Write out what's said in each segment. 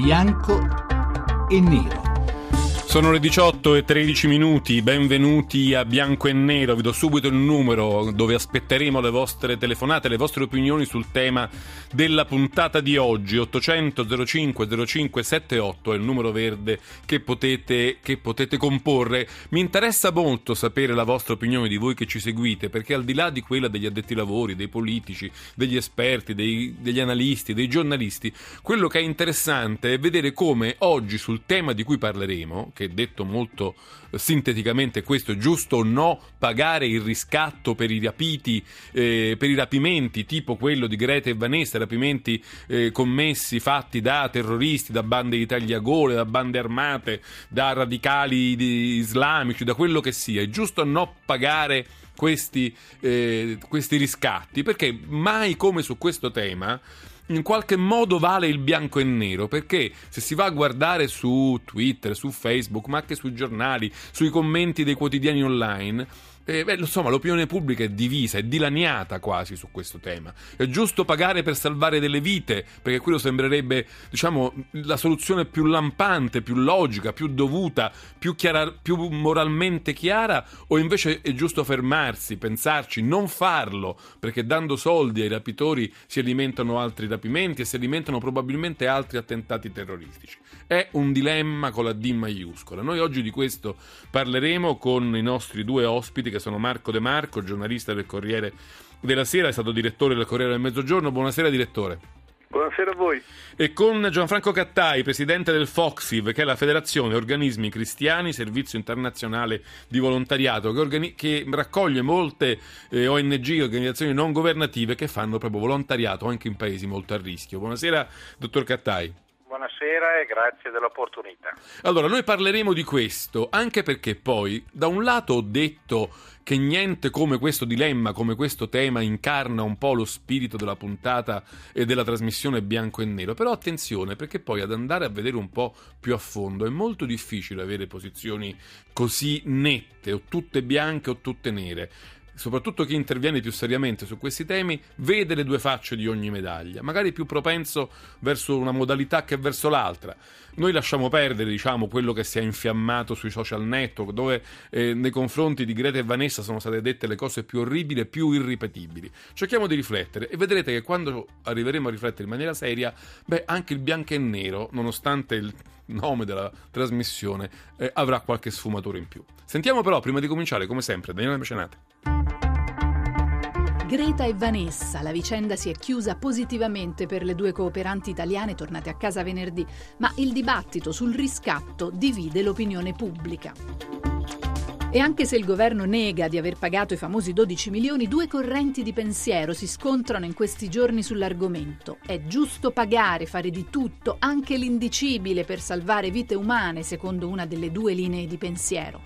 bianco e nero. Sono le 18 e 13 minuti, benvenuti a Bianco e Nero, vi do subito il numero dove aspetteremo le vostre telefonate, le vostre opinioni sul tema della puntata di oggi, 800 05 05 78 è il numero verde che potete, che potete comporre. Mi interessa molto sapere la vostra opinione di voi che ci seguite, perché al di là di quella degli addetti lavori, dei politici, degli esperti, dei, degli analisti, dei giornalisti, quello che è interessante è vedere come oggi sul tema di cui parleremo, che detto molto eh, sinteticamente questo, è giusto o no pagare il riscatto per i rapiti, eh, per i rapimenti tipo quello di Greta e Vanessa, rapimenti eh, commessi, fatti da terroristi, da bande di tagliagole, da bande armate, da radicali islamici, da quello che sia, è giusto o no pagare questi, eh, questi riscatti? Perché mai come su questo tema in qualche modo vale il bianco e nero, perché se si va a guardare su Twitter, su Facebook, ma anche sui giornali, sui commenti dei quotidiani online, eh, beh, insomma, l'opinione pubblica è divisa, è dilaniata quasi su questo tema. È giusto pagare per salvare delle vite, perché quello sembrerebbe, diciamo, la soluzione più lampante, più logica, più dovuta, più, chiara, più moralmente chiara, o invece è giusto fermarsi, pensarci, non farlo, perché dando soldi ai rapitori si alimentano altri rapimenti e si alimentano probabilmente altri attentati terroristici. È un dilemma con la D maiuscola. Noi oggi di questo parleremo con i nostri due ospiti che sono Marco De Marco, giornalista del Corriere della Sera, è stato direttore del Corriere del Mezzogiorno. Buonasera direttore. Buonasera a voi. E con Gianfranco Cattai, presidente del FOXIV, che è la Federazione Organismi Cristiani, Servizio Internazionale di Volontariato, che, organi- che raccoglie molte eh, ONG, organizzazioni non governative che fanno proprio volontariato anche in paesi molto a rischio. Buonasera, dottor Cattai buonasera e grazie dell'opportunità. Allora, noi parleremo di questo, anche perché poi, da un lato ho detto che niente come questo dilemma, come questo tema incarna un po' lo spirito della puntata e della trasmissione bianco e nero, però attenzione perché poi ad andare a vedere un po' più a fondo è molto difficile avere posizioni così nette, o tutte bianche o tutte nere soprattutto chi interviene più seriamente su questi temi, vede le due facce di ogni medaglia, magari più propenso verso una modalità che verso l'altra. Noi lasciamo perdere, diciamo, quello che si è infiammato sui social network, dove eh, nei confronti di Greta e Vanessa sono state dette le cose più orribili e più irripetibili. Cerchiamo di riflettere e vedrete che quando arriveremo a riflettere in maniera seria, beh, anche il bianco e nero, nonostante il nome della trasmissione, eh, avrà qualche sfumatura in più. Sentiamo però, prima di cominciare, come sempre, Daniele Mecenate. Greta e Vanessa, la vicenda si è chiusa positivamente per le due cooperanti italiane tornate a casa venerdì, ma il dibattito sul riscatto divide l'opinione pubblica. E anche se il governo nega di aver pagato i famosi 12 milioni, due correnti di pensiero si scontrano in questi giorni sull'argomento. È giusto pagare, fare di tutto, anche l'indicibile, per salvare vite umane, secondo una delle due linee di pensiero.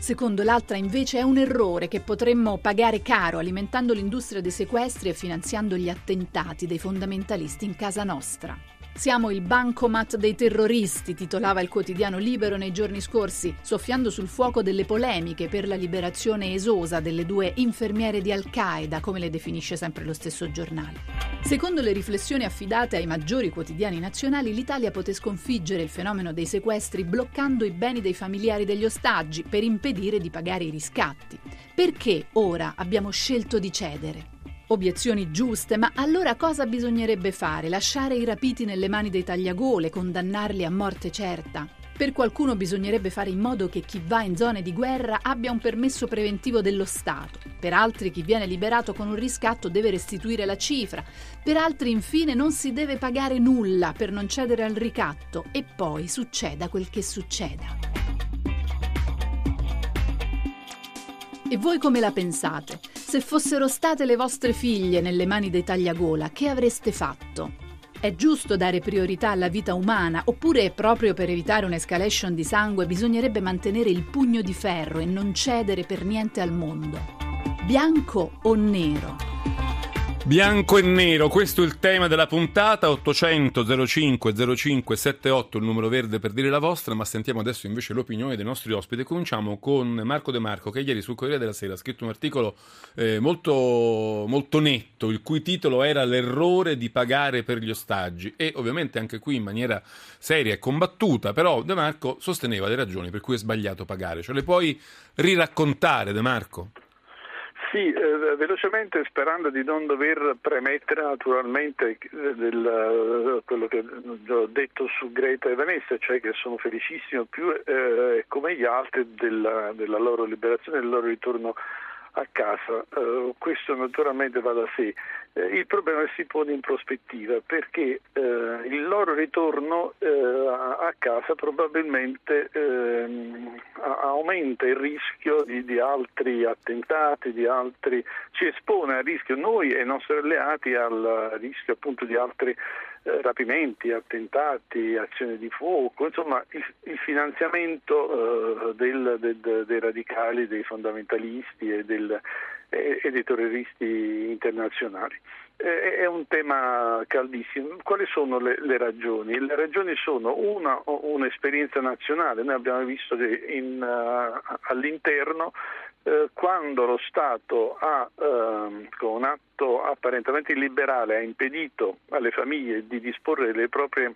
Secondo l'altra invece è un errore che potremmo pagare caro alimentando l'industria dei sequestri e finanziando gli attentati dei fondamentalisti in casa nostra. Siamo il bancomat dei terroristi, titolava il quotidiano Libero nei giorni scorsi, soffiando sul fuoco delle polemiche per la liberazione esosa delle due infermiere di Al-Qaeda, come le definisce sempre lo stesso giornale. Secondo le riflessioni affidate ai maggiori quotidiani nazionali, l'Italia poté sconfiggere il fenomeno dei sequestri bloccando i beni dei familiari degli ostaggi per impedire di pagare i riscatti. Perché ora abbiamo scelto di cedere? Obiezioni giuste, ma allora cosa bisognerebbe fare? Lasciare i rapiti nelle mani dei tagliagole, condannarli a morte certa? Per qualcuno bisognerebbe fare in modo che chi va in zone di guerra abbia un permesso preventivo dello Stato. Per altri chi viene liberato con un riscatto deve restituire la cifra. Per altri infine non si deve pagare nulla per non cedere al ricatto e poi succeda quel che succeda. E voi come la pensate? Se fossero state le vostre figlie nelle mani dei tagliagola, che avreste fatto? È giusto dare priorità alla vita umana oppure proprio per evitare un'escalation di sangue bisognerebbe mantenere il pugno di ferro e non cedere per niente al mondo? Bianco o nero? Bianco e nero, questo è il tema della puntata 800 05 05 78, il numero verde per dire la vostra, ma sentiamo adesso invece l'opinione dei nostri ospiti. Cominciamo con Marco De Marco che ieri sul Corriere della Sera ha scritto un articolo eh, molto, molto netto, il cui titolo era L'errore di pagare per gli ostaggi e ovviamente anche qui in maniera seria e combattuta, però De Marco sosteneva le ragioni per cui è sbagliato pagare. Ce le puoi riraccontare De Marco? Sì, eh, velocemente sperando di non dover premettere naturalmente eh, del, eh, quello che ho detto su Greta e Vanessa, cioè che sono felicissimo più eh, come gli altri della, della loro liberazione, del loro ritorno a casa. Uh, questo naturalmente va da sé. Uh, il problema si pone in prospettiva perché uh, il loro ritorno a casa probabilmente ehm, aumenta il rischio di, di, altri attentati, di altri, ci espone al rischio noi e i nostri alleati al rischio appunto di altri eh, rapimenti, attentati, azioni di fuoco, insomma il, il finanziamento eh, del, del, dei radicali, dei fondamentalisti e, del, e, e dei terroristi internazionali. Eh, è un tema caldissimo. Quali sono le, le, ragioni? Le ragioni sono una, un'esperienza nazionale. Noi abbiamo visto che in, uh, all'interno eh, quando lo Stato ha, eh, con un atto apparentemente illiberale, ha impedito alle famiglie di disporre delle proprie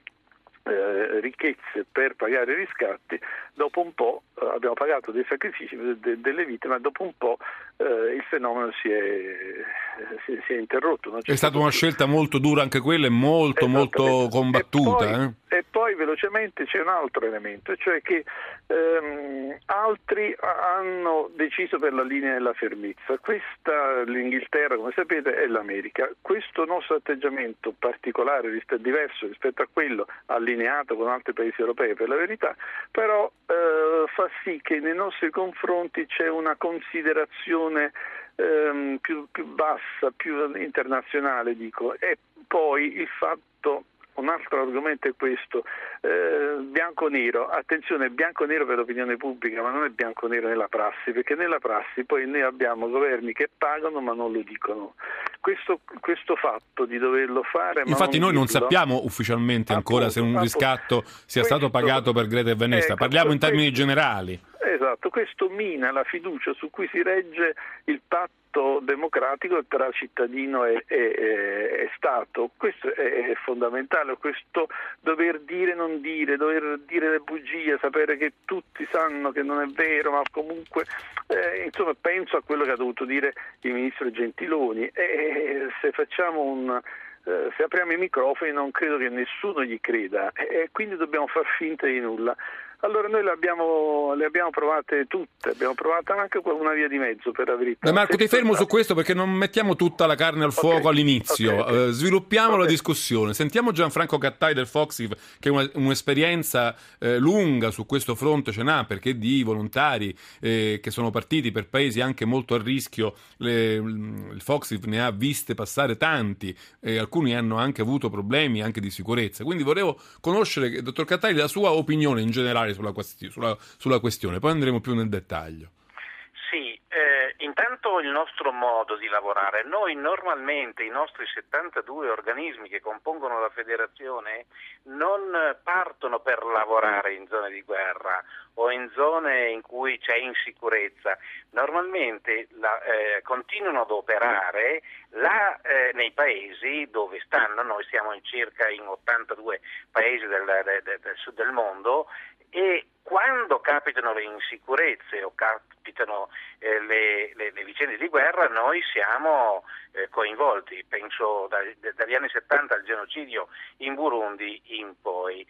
eh, ricchezze per pagare i riscatti, dopo un po' eh, abbiamo pagato dei sacrifici de, de, delle vite, ma dopo un po' eh, il fenomeno si è, si, si è interrotto. È stata una scelta molto dura anche quella e molto molto combattuta. Velocemente c'è un altro elemento, cioè che ehm, altri hanno deciso per la linea della fermezza. Questa, l'Inghilterra, come sapete, è l'America. Questo nostro atteggiamento particolare, diverso rispetto a quello allineato con altri paesi europei per la verità, però eh, fa sì che nei nostri confronti c'è una considerazione ehm, più, più, bassa, più internazionale, dico, e poi il fatto un altro argomento è questo, eh, bianco-nero, attenzione, bianco-nero per l'opinione pubblica, ma non è bianco-nero nella prassi, perché nella prassi poi noi abbiamo governi che pagano ma non lo dicono. Questo, questo fatto di doverlo fare... Infatti non noi non sappiamo ufficialmente ancora appunto, se un riscatto sia stato pagato per Greta e Venesta, ecco, parliamo in termini questo, generali. Esatto, questo mina la fiducia su cui si regge il patto democratico tra cittadino e, e, e Stato. Questo è, è, fondamentale, questo dover dire non dire, dover dire le bugie, sapere che tutti sanno che non è vero, ma comunque eh, insomma penso a quello che ha dovuto dire il ministro Gentiloni e se facciamo un eh, se apriamo i microfoni non credo che nessuno gli creda e quindi dobbiamo far finta di nulla. Allora noi le abbiamo, le abbiamo, provate tutte, abbiamo provato anche una via di mezzo per la verità. Marco ti fermo su questo perché non mettiamo tutta la carne al fuoco okay, all'inizio, okay, okay. Uh, sviluppiamo la discussione. Sentiamo Gianfranco Cattai del Foxiv che una, un'esperienza eh, lunga su questo fronte ce n'ha perché di volontari eh, che sono partiti per paesi anche molto a rischio, le, il Foxiv ne ha viste passare tanti e alcuni hanno anche avuto problemi anche di sicurezza. Quindi volevo conoscere, dottor Cattai, la sua opinione in generale sulla, sulla, sulla questione, poi andremo più nel dettaglio. Sì, eh, intanto il nostro modo di lavorare. Noi normalmente i nostri 72 organismi che compongono la federazione non partono per lavorare in zone di guerra o in zone in cui c'è insicurezza, normalmente la, eh, continuano ad operare là, eh, nei paesi dove stanno, noi siamo in circa in 82 paesi del, del, del sud del mondo e quando capitano le insicurezze o capitano eh, le, le, le, vicende di guerra noi siamo eh, coinvolti, penso da, dagli anni 70 al genocidio in Burundi in poi.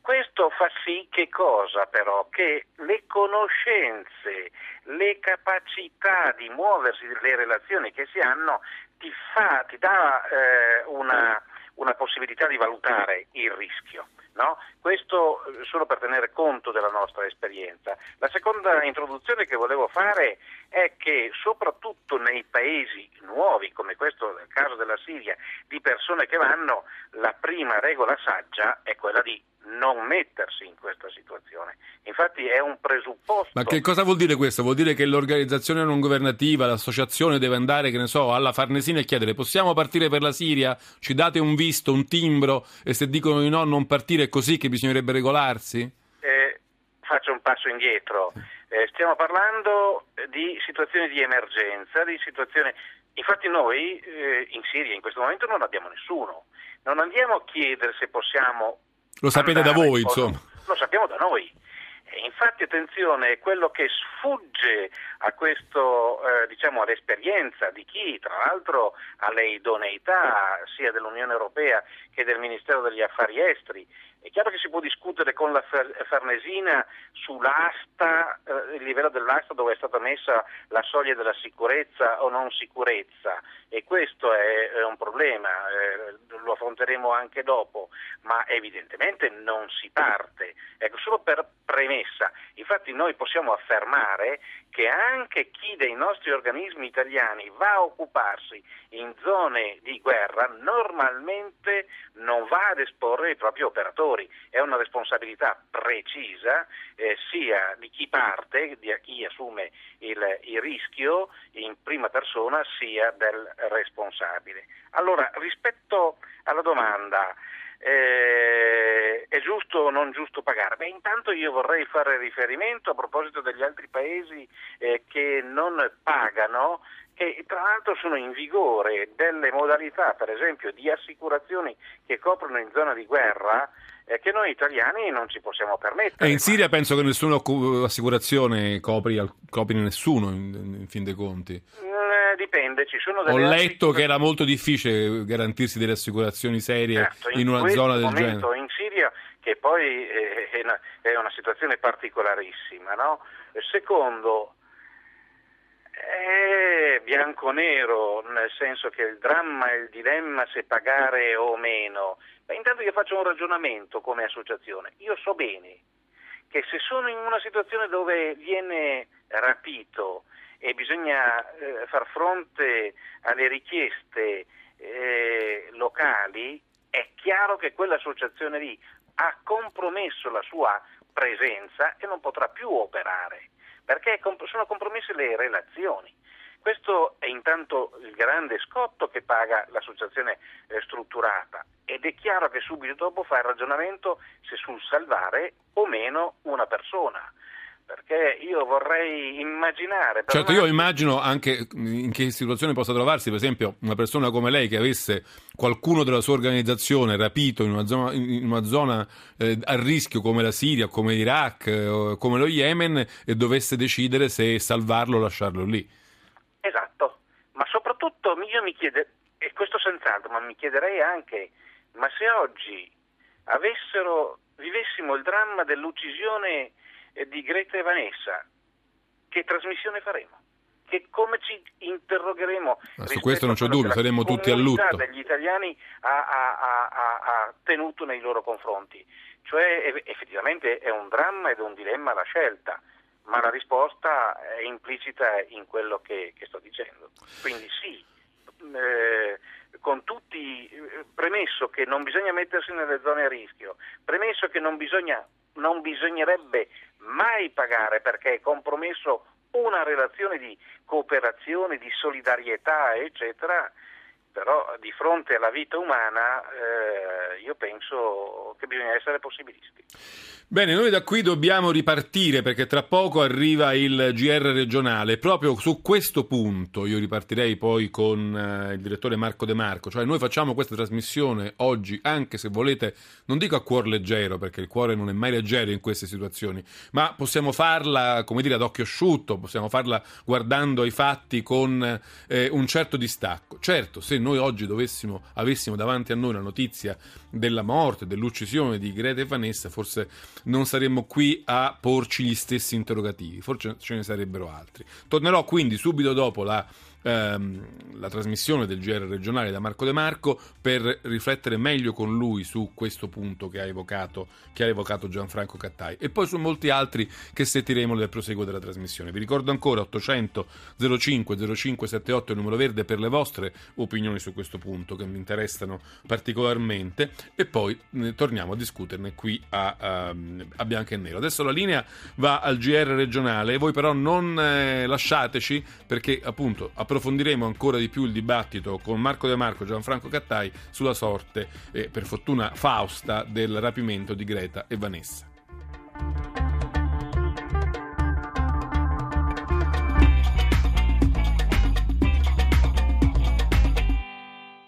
Questo fa sì che cosa però? Che le conoscenze, le capacità di muoversi, le relazioni che si hanno ti, fa, ti dà eh, una, una possibilità di valutare il rischio. No? Questo eh, solo per tenere conto della nostra esperienza. La seconda introduzione che volevo fare è che soprattutto nei paesi nuovi, come questo nel caso della Siria, di persone che vanno, la prima regola saggia è quella di non mettersi in questa situazione. Infatti è un presupposto. Ma che cosa vuol dire questo? Vuol dire che l'organizzazione non governativa, l'associazione deve andare, che ne so, alla Farnesina e chiedere possiamo partire per la Siria? Ci date un visto, un timbro e se dicono di no non partire è così che bisognerebbe regolarsi? Eh, faccio un passo indietro. Eh, stiamo parlando di situazioni di emergenza, di situazioni... Infatti noi eh, in Siria in questo momento non abbiamo nessuno. Non andiamo a chiedere se possiamo lo sapete da voi, insomma. Lo sappiamo da noi. Infatti, attenzione, quello che sfugge questo, eh, diciamo, all'esperienza di chi, tra l'altro, ha le idoneità sia dell'Unione Europea che del Ministero degli Affari Esteri è chiaro che si può discutere con la Farnesina sull'asta, eh, il livello dell'asta dove è stata messa la soglia della sicurezza o non sicurezza e questo è, è un problema, eh, lo affronteremo anche dopo, ma evidentemente non si parte. Ecco, solo per premessa, infatti noi possiamo affermare che anche chi dei nostri organismi italiani va a occuparsi in zone di guerra normalmente non va ad esporre i propri operatori, è una responsabilità precisa eh, sia di chi parte, di chi assume il, il rischio in prima persona, sia del responsabile. Allora, rispetto alla domanda, eh, è giusto o non giusto pagare? Beh, intanto io vorrei fare riferimento a proposito degli altri paesi eh, che non pagano e tra l'altro sono in vigore delle modalità, per esempio, di assicurazioni che coprono in zona di guerra eh, che noi italiani non ci possiamo permettere. E in Siria ma... penso che nessuna assicurazione copri, copri nessuno, in, in, fin dei conti. Mm, dipende, ci sono delle Ho letto che era molto difficile garantirsi delle assicurazioni serie certo, in, in una zona del genere. In Siria, che poi è una, è una situazione particolarissima, no? Secondo, è bianco-nero, nel senso che il dramma e il dilemma se pagare o meno. Ma intanto io faccio un ragionamento come associazione. Io so bene che se sono in una situazione dove viene rapito e bisogna eh, far fronte alle richieste eh, locali, è chiaro che quell'associazione lì ha compromesso la sua presenza e non potrà più operare perché sono compromesse le relazioni. Questo è intanto il grande scotto che paga l'associazione eh, strutturata ed è chiaro che subito dopo fa il ragionamento se sul salvare o meno una persona perché io vorrei immaginare... Certo, io immagino anche in che situazione possa trovarsi, per esempio, una persona come lei che avesse qualcuno della sua organizzazione rapito in una zona, in una zona eh, a rischio come la Siria, come l'Iraq, eh, come lo Yemen e dovesse decidere se salvarlo o lasciarlo lì. Esatto, ma soprattutto io mi chiedo, e questo senz'altro, ma mi chiederei anche, ma se oggi avessero, vivessimo il dramma dell'uccisione di Greta e Vanessa, che trasmissione faremo? Che come ci interrogheremo? Ma su questo non c'è dubbio, saremo tutti a lutto. degli italiani ha, ha, ha, ha, tenuto nei loro confronti. Cioè effettivamente è un dramma ed un dilemma la scelta, ma la risposta è implicita in quello che, che sto dicendo. Quindi sì, eh, con tutti, premesso che non bisogna mettersi nelle zone a rischio, premesso che non, bisogna, non bisognerebbe mai pagare perché è compromesso una relazione di cooperazione, di solidarietà, eccetera, però di fronte alla vita umana eh, io penso che bisogna essere possibilisti. Bene, noi da qui dobbiamo ripartire perché tra poco arriva il GR regionale. Proprio su questo punto io ripartirei poi con eh, il direttore Marco De Marco. Cioè noi facciamo questa trasmissione oggi, anche se volete, non dico a cuor leggero perché il cuore non è mai leggero in queste situazioni, ma possiamo farla, come dire, ad occhio asciutto, possiamo farla guardando ai fatti con eh, un certo distacco. Certo, se noi oggi dovessimo, avessimo davanti a noi la notizia della morte, dell'uccisione di Greta e Vanessa, forse non saremmo qui a porci gli stessi interrogativi, forse ce ne sarebbero altri. Tornerò quindi subito dopo la ehm, la trasmissione del GR regionale da Marco De Marco per riflettere meglio con lui su questo punto che ha evocato, che ha evocato Gianfranco Cattai e poi su molti altri che sentiremo nel proseguo della trasmissione. Vi ricordo ancora 800 05 0578 il numero verde per le vostre opinioni su questo punto che mi interessano particolarmente e poi eh, torniamo a discuterne qui a, a, a, Bianco e Nero. Adesso la linea va al GR regionale, voi però non eh, lasciateci perché appunto approfondiremo ancora di più il dibattito con Marco De Marco e Gianfranco Cattai sulla sorte e per fortuna fausta del rapimento di Greta e Vanessa.